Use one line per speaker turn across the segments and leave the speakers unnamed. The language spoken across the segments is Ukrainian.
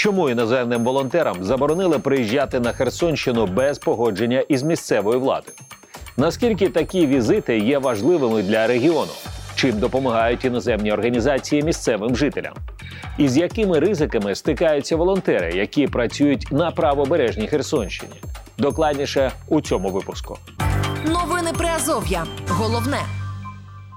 Чому іноземним волонтерам заборонили приїжджати на Херсонщину без погодження із місцевою владою? Наскільки такі візити є важливими для регіону? Чим допомагають іноземні організації місцевим жителям? І з якими ризиками стикаються волонтери, які працюють на правобережній Херсонщині? Докладніше у цьому випуску.
Новини Приазов'я. Головне.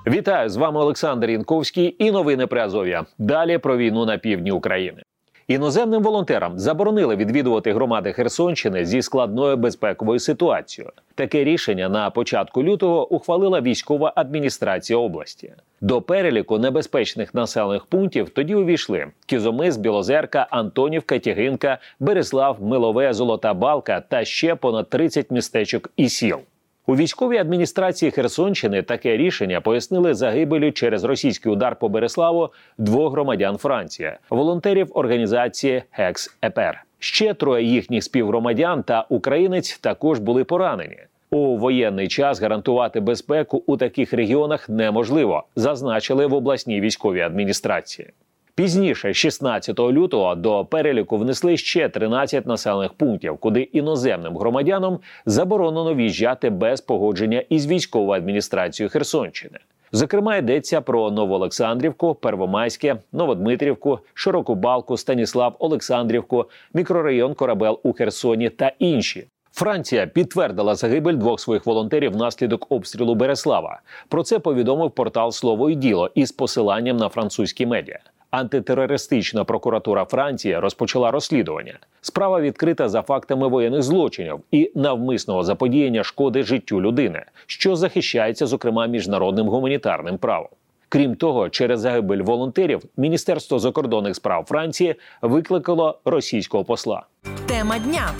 Вітаю з вами Олександр Янковський і новини Приазов'я. Далі про війну на півдні України. Іноземним волонтерам заборонили відвідувати громади Херсонщини зі складною безпековою ситуацією. Таке рішення на початку лютого ухвалила військова адміністрація області. До переліку небезпечних населених пунктів тоді увійшли Кізомис, Білозерка, Антонівка, Тягинка, Береслав, Милове, Золота Балка та ще понад 30 містечок і сіл. У військовій адміністрації Херсонщини таке рішення пояснили загибелю через російський удар по Береславу двох громадян Франції, волонтерів організації Хекс ЕПР. Ще троє їхніх співгромадян та українець також були поранені. У воєнний час гарантувати безпеку у таких регіонах неможливо, зазначили в обласній військовій адміністрації. Пізніше, 16 лютого, до переліку внесли ще 13 населених пунктів, куди іноземним громадянам заборонено в'їжджати без погодження із військовою адміністрацією Херсонщини. Зокрема, йдеться про Новоолександрівку, Первомайське, Новодмитрівку, Широку Балку, Станіслав, Олександрівку, мікрорайон Корабел у Херсоні та інші. Франція підтвердила загибель двох своїх волонтерів внаслідок обстрілу Береслава. Про це повідомив портал Слово і діло із посиланням на французькі медіа. Антитерористична прокуратура Франції розпочала розслідування. Справа відкрита за фактами воєнних злочинів і навмисного заподіяння шкоди життю людини, що захищається, зокрема, міжнародним гуманітарним правом. Крім того, через загибель волонтерів Міністерство закордонних справ Франції викликало російського посла.
Тема дня.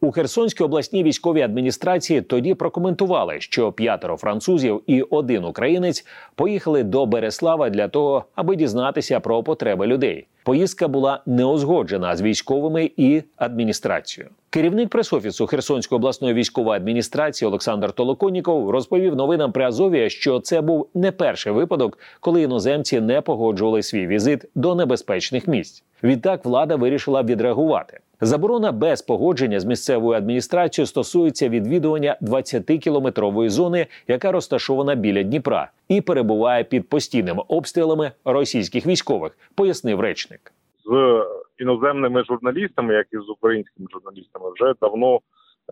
У Херсонській обласній військовій адміністрації тоді прокоментували, що п'ятеро французів і один українець поїхали до Береслава для того, аби дізнатися про потреби людей. Поїздка була не узгоджена з військовими і адміністрацією. Керівник пресофісу Херсонської обласної військової адміністрації Олександр Толоконніков розповів новинам при Азові, що це був не перший випадок, коли іноземці не погоджували свій візит до небезпечних місць. Відтак влада вирішила відреагувати. Заборона без погодження з місцевою адміністрацією стосується відвідування 20-кілометрової зони, яка розташована біля Дніпра, і перебуває під постійними обстрілами російських військових, пояснив речник.
З іноземними журналістами, як і з українськими журналістами, вже давно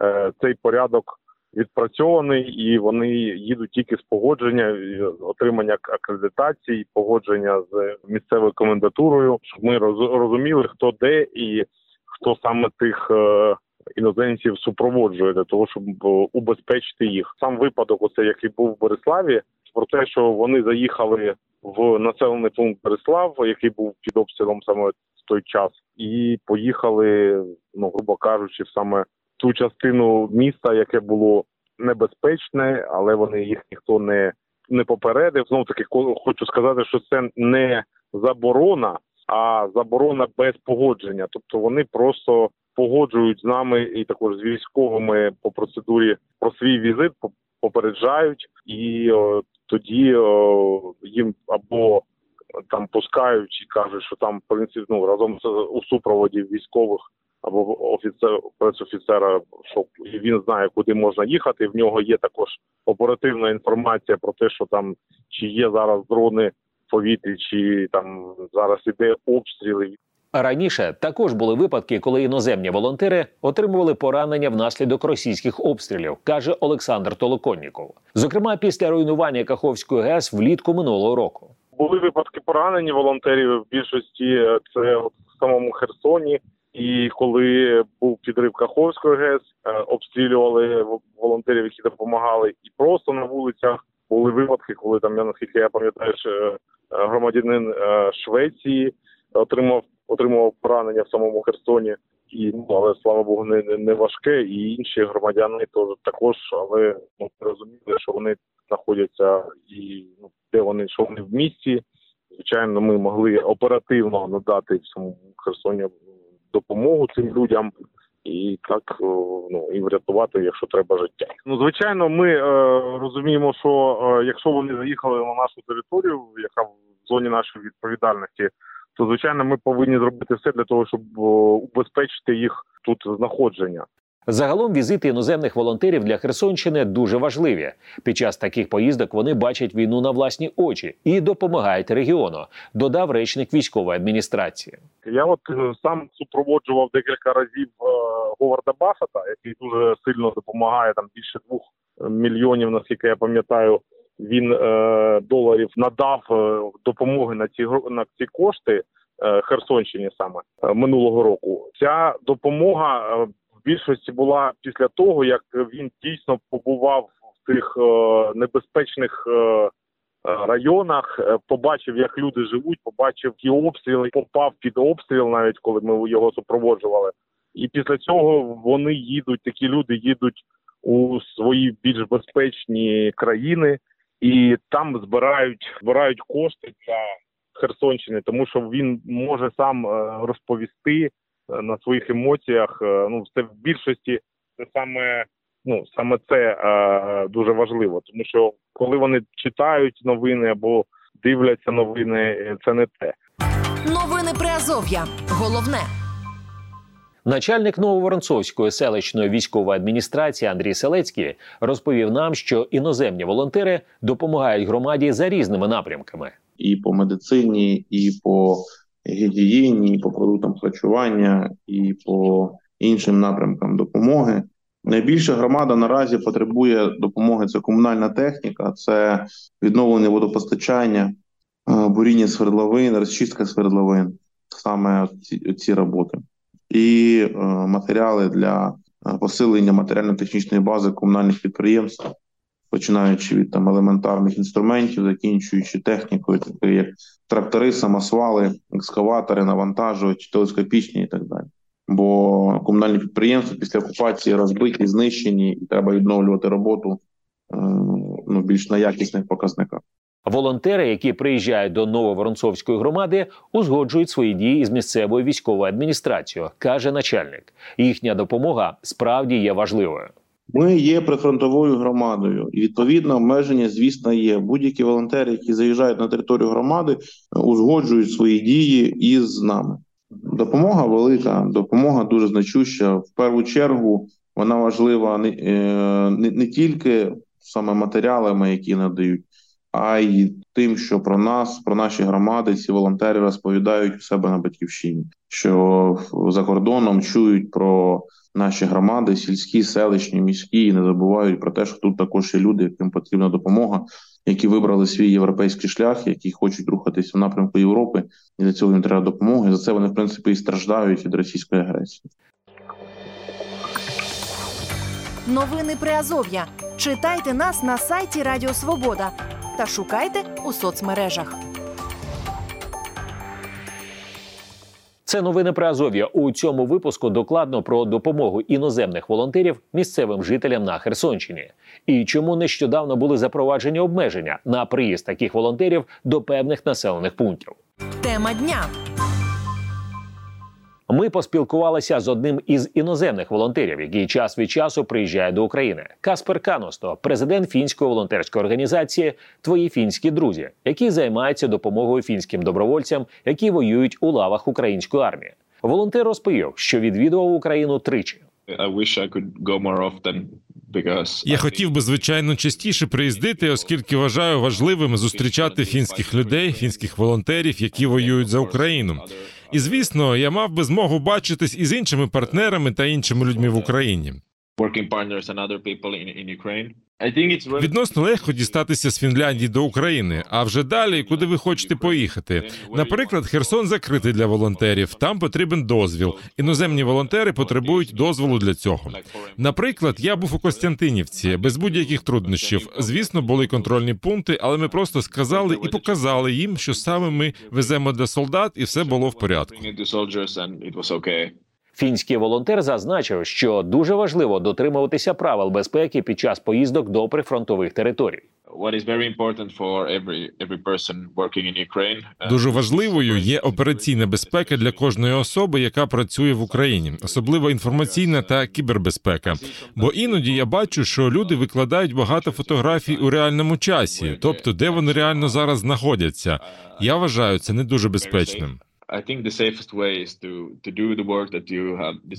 е, цей порядок відпрацьований, і вони їдуть тільки з погодження, отримання акредитації, погодження з місцевою комендатурою, щоб ми розуміли, хто де і хто саме тих е, іноземців супроводжує для того, щоб е, убезпечити їх. Сам випадок, оце який був в Бориславі, про те, що вони заїхали в населений пункт Береслав, який був під обстрілом саме в той час, і поїхали, ну грубо кажучи, в саме ту частину міста, яке було небезпечне, але вони їх ніхто не не попередив. Знову таки хочу сказати, що це не заборона, а заборона без погодження. Тобто вони просто погоджують з нами і також з військовими по процедурі про свій візит, попереджають, і о, тоді о, їм або там пускають і кажуть, що там в принципі, ну, разом з у супроводі військових або офіцер пресофіцера, що він знає, куди можна їхати. В нього є також оперативна інформація про те, що там чи є зараз дрони повітрі, чи там зараз іде обстріли.
Раніше також були випадки, коли іноземні волонтери отримували поранення внаслідок російських обстрілів, каже Олександр Толоконніков. Зокрема, після руйнування Каховської ГЕС влітку минулого року.
Були випадки поранені волонтерів. В більшості це в самому Херсоні. І коли був підрив Каховської ГЕС, е, обстрілювали волонтерів, які допомагали, і просто на вулицях були випадки, коли там я наскільки я пам'ятаю, що е, громадянин е, Швеції отримав отримував поранення в самому Херсоні, і ну але слава Богу, не не важке. І інші громадяни теж також, але ну розуміли, що вони знаходяться і ну де вони що вони в місті. Звичайно, ми могли оперативно надати в самому Херсоні допомогу цим людям. І так ну і врятувати, якщо треба життя. Ну звичайно, ми е, розуміємо, що е, якщо вони заїхали на нашу територію, яка в зоні нашої відповідальності, то звичайно ми повинні зробити все для того, щоб о, убезпечити їх тут знаходження.
Загалом візити іноземних волонтерів для Херсонщини дуже важливі. Під час таких поїздок вони бачать війну на власні очі і допомагають регіону. Додав речник військової адміністрації.
Я от е, сам супроводжував декілька разів е, Говарда Баффета, який дуже сильно допомагає там більше двох мільйонів, наскільки я пам'ятаю. Він е, доларів надав допомоги на ці на ці кошти Херсонщині саме минулого року. Ця допомога більшості була після того, як він дійсно побував в цих е, небезпечних. Е, районах, е, побачив, як люди живуть, побачив ті обстріли, попав під обстріл, навіть коли ми його супроводжували. І після цього вони їдуть, такі люди їдуть у свої більш безпечні країни і там збирають збирають кошти для Херсонщини, тому що він може сам розповісти на своїх емоціях. е, Ну, це в більшості це саме ну саме це е, дуже важливо, тому що коли вони читають новини або дивляться новини, е, це не те.
Новини Приазов'я. Головне.
Начальник Нововоронцовської селищної військової адміністрації Андрій Селецький розповів нам, що іноземні волонтери допомагають громаді за різними напрямками.
і по медицині, і по гігієні, по продуктам харчування, і по іншим напрямкам допомоги. Найбільше громада наразі потребує допомоги. Це комунальна техніка, це відновлення водопостачання, е, буріння свердловин, розчистка свердловин, саме ці, ці роботи, і е, матеріали для е, посилення матеріально-технічної бази комунальних підприємств починаючи від там елементарних інструментів, закінчуючи технікою, такою як трактори, самосвали, екскаватори, навантажувачі, телескопічні і так далі. Бо комунальні підприємства після окупації розбиті, знищені, і треба відновлювати роботу е, ну, більш на якісних показниках.
Волонтери, які приїжджають до Нововоронцовської громади, узгоджують свої дії з місцевою військовою адміністрацією, каже начальник. Їхня допомога справді є важливою.
Ми є прифронтовою громадою, і відповідно обмеження, звісно, є. Будь-які волонтери, які заїжджають на територію громади, узгоджують свої дії із нами. Допомога велика, допомога дуже значуща. В першу чергу вона важлива не, е, не, не тільки саме матеріалами, які надають, а й тим, що про нас, про наші громади, ці волонтери розповідають у себе на батьківщині, що за кордоном чують про наші громади, сільські, селищні, міські, і не забувають про те, що тут також є люди, яким потрібна допомога, які вибрали свій європейський шлях, які хочуть рухатися в напрямку Європи, і для цього їм треба допомога. І за це вони в принципі і страждають від російської агресії.
Новини Приазов'я. Читайте нас на сайті Радіо Свобода та шукайте у соцмережах.
Це новини про Азов'я. У цьому випуску докладно про допомогу іноземних волонтерів місцевим жителям на Херсонщині і чому нещодавно були запроваджені обмеження на приїзд таких волонтерів до певних населених пунктів.
Тема дня.
Ми поспілкувалися з одним із іноземних волонтерів, який час від часу приїжджає до України. Каспер Каносто, президент фінської волонтерської організації Твої фінські друзі, який займається допомогою фінським добровольцям, які воюють у лавах української армії. Волонтер розповів, що відвідував Україну тричі.
I wish I could go more often
Я хотів би звичайно частіше приїздити, оскільки вважаю важливим зустрічати фінських людей, фінських волонтерів, які воюють за Україну. І звісно, я мав би змогу бачитись із іншими партнерами та іншими людьми в Україні.
working partners and other people in, in Ukraine.
Відносно легко дістатися з Фінляндії до України. А вже далі, куди ви хочете поїхати? Наприклад, Херсон закритий для волонтерів. Там потрібен дозвіл. Іноземні волонтери потребують дозволу для цього. Наприклад, я був у Костянтинівці без будь-яких труднощів. Звісно, були контрольні пункти, але ми просто сказали і показали їм, що саме ми веземо для солдат, і все було в порядку.
Фінський волонтер зазначив, що дуже важливо дотримуватися правил безпеки під час поїздок до прифронтових територій.
Uh,
Дуже важливою є операційна безпека для кожної особи, яка працює в Україні, особливо інформаційна та кібербезпека. Бо іноді я бачу, що люди викладають багато фотографій у реальному часі, тобто де вони реально зараз знаходяться. Я вважаю це не дуже безпечним.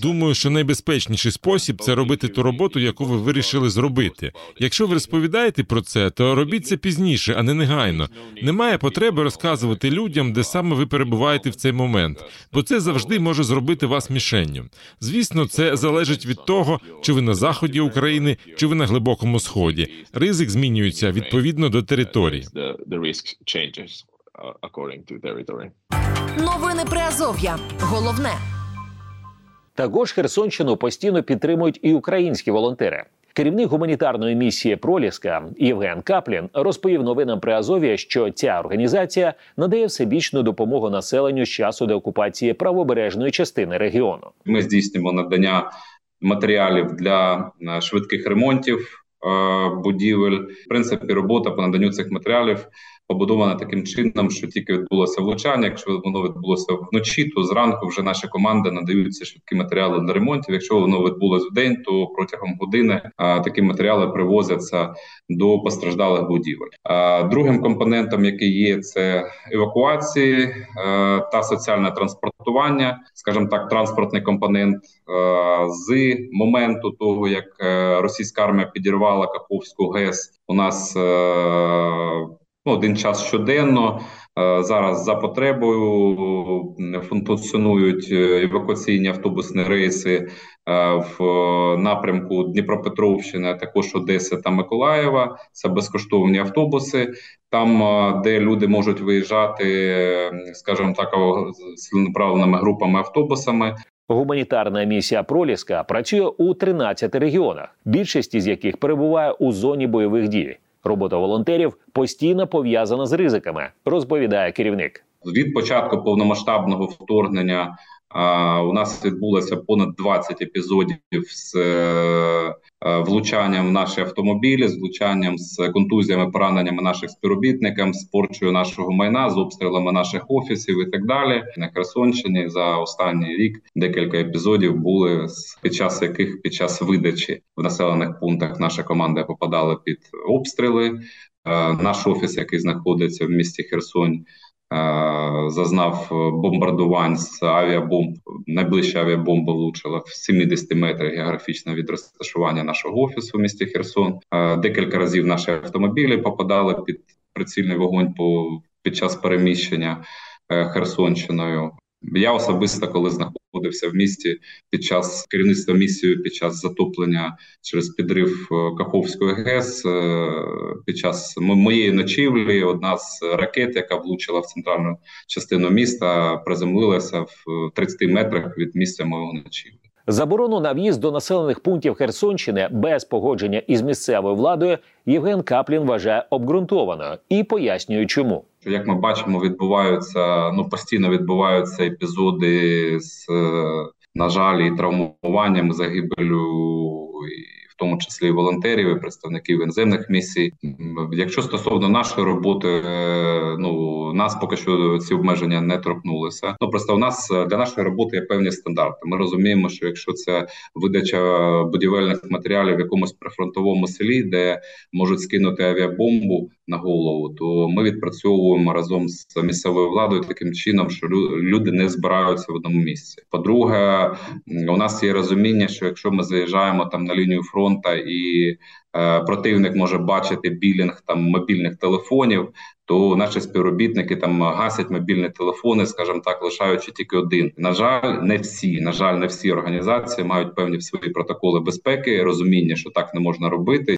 Думаю, що найбезпечніший спосіб це робити ту роботу, яку ви вирішили зробити. Якщо ви розповідаєте про це, то робіть це пізніше, а не негайно. Немає потреби розказувати людям, де саме ви перебуваєте в цей момент, бо це завжди може зробити вас мішенню. Звісно, це залежить від того, чи ви на заході України, чи ви на глибокому сході. Ризик змінюється відповідно до території.
According to territory.
Новини Приазов'я. Головне.
Також Херсонщину постійно підтримують і українські волонтери. Керівник гуманітарної місії Проліска Євген Каплін розповів новинам Приазов'я, що ця організація надає всебічну допомогу населенню з часу деокупації правобережної частини регіону.
Ми здійснюємо надання матеріалів для е, швидких ремонтів е, будівель. В принципі, робота по наданню цих матеріалів побудована таким чином, що тільки відбулося влучання. Якщо воно відбулося вночі, то зранку вже наші команди надають ці швидкі матеріали для ремонтів. Якщо воно відбулося в день, то протягом години а, такі матеріали привозяться до постраждалих будівель. А, другим компонентом, який є, це евакуації е, та соціальне транспортування, скажімо так, транспортний компонент з моменту того, як е, російська армія підірвала Каховську ГЕС. У нас е, ну, один час щоденно. Е, Зараз за потребою функціонують е, евакуаційні автобусні рейси е, в напрямку Дніпропетровщини, також Одеси та Миколаєва. Це безкоштовні автобуси. Там, е, де люди можуть виїжджати, е, скажімо так, о, групами автобусами,
Гуманітарна місія Проліска працює у 13 регіонах, більшість із яких перебуває у зоні бойових дій. Робота волонтерів постійно пов'язана з ризиками, розповідає керівник.
Від початку повномасштабного вторгнення у нас відбулося понад 20 епізодів з е, е, влучанням в наші автомобілі, з влучанням з контузіями, пораненнями наших співробітників, з порчою нашого майна, з обстрілами наших офісів і так далі. На Херсонщині за останній рік декілька епізодів були під час яких під час видачі в населених пунктах наша команда попадала під обстріли. Е, Наш офіс, який знаходиться в місті Херсонь, зазнав е, бомбардувань з авіабомб. Найближча авіабомба влучила в 70 метрах географічно від розташування нашого офісу в місті Херсон. Е, Декілька разів наші автомобілі попадали під прицільний вогонь по під час переміщення е, Херсонщиною. Я особисто, коли знаходився в місті під час керівництва місією, під час затоплення через підрив е, Каховської ГЕС, е, під час моєї ночівлі одна з ракет, яка влучила в центральну частину міста, приземлилася в 30 метрах від місця моєго ночівлі.
Заборону на в'їзд до населених пунктів Херсонщини без погодження із місцевою владою Євген Каплін вважає обґрунтованою і пояснює, чому.
Як ми бачимо, відбуваються ну постійно відбуваються епізоди з, е, на жаль, і травмуванням, загибелю, і в тому числі і волонтерів, і представників іноземних місій. Якщо стосовно нашої роботи, е, ну нас поки що ці обмеження не торкнулися. Ну просто у нас е, для нашої роботи є певні стандарти. Ми розуміємо, що якщо це видача будівельних матеріалів в якомусь прифронтовому селі, де можуть скинути авіабомбу на голову, то ми відпрацьовуємо разом з місцевою владою таким чином, що лю- люди не збираються в одному місці. По-друге, у нас є розуміння, що якщо ми заїжджаємо там на лінію фронту і е, противник може бачити білінг там мобільних телефонів, то наші співробітники там гасять мобільні телефони, скажімо так, лишаючи тільки один. На жаль, не всі, на жаль, не всі організації мають певні свої протоколи безпеки, розуміння, що так не можна робити.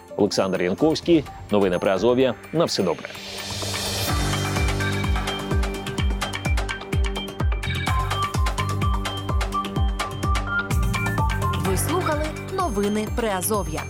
Олександр Янковський, новини при Азов'я. На все добре.
Ви слухали новини Приазов'я.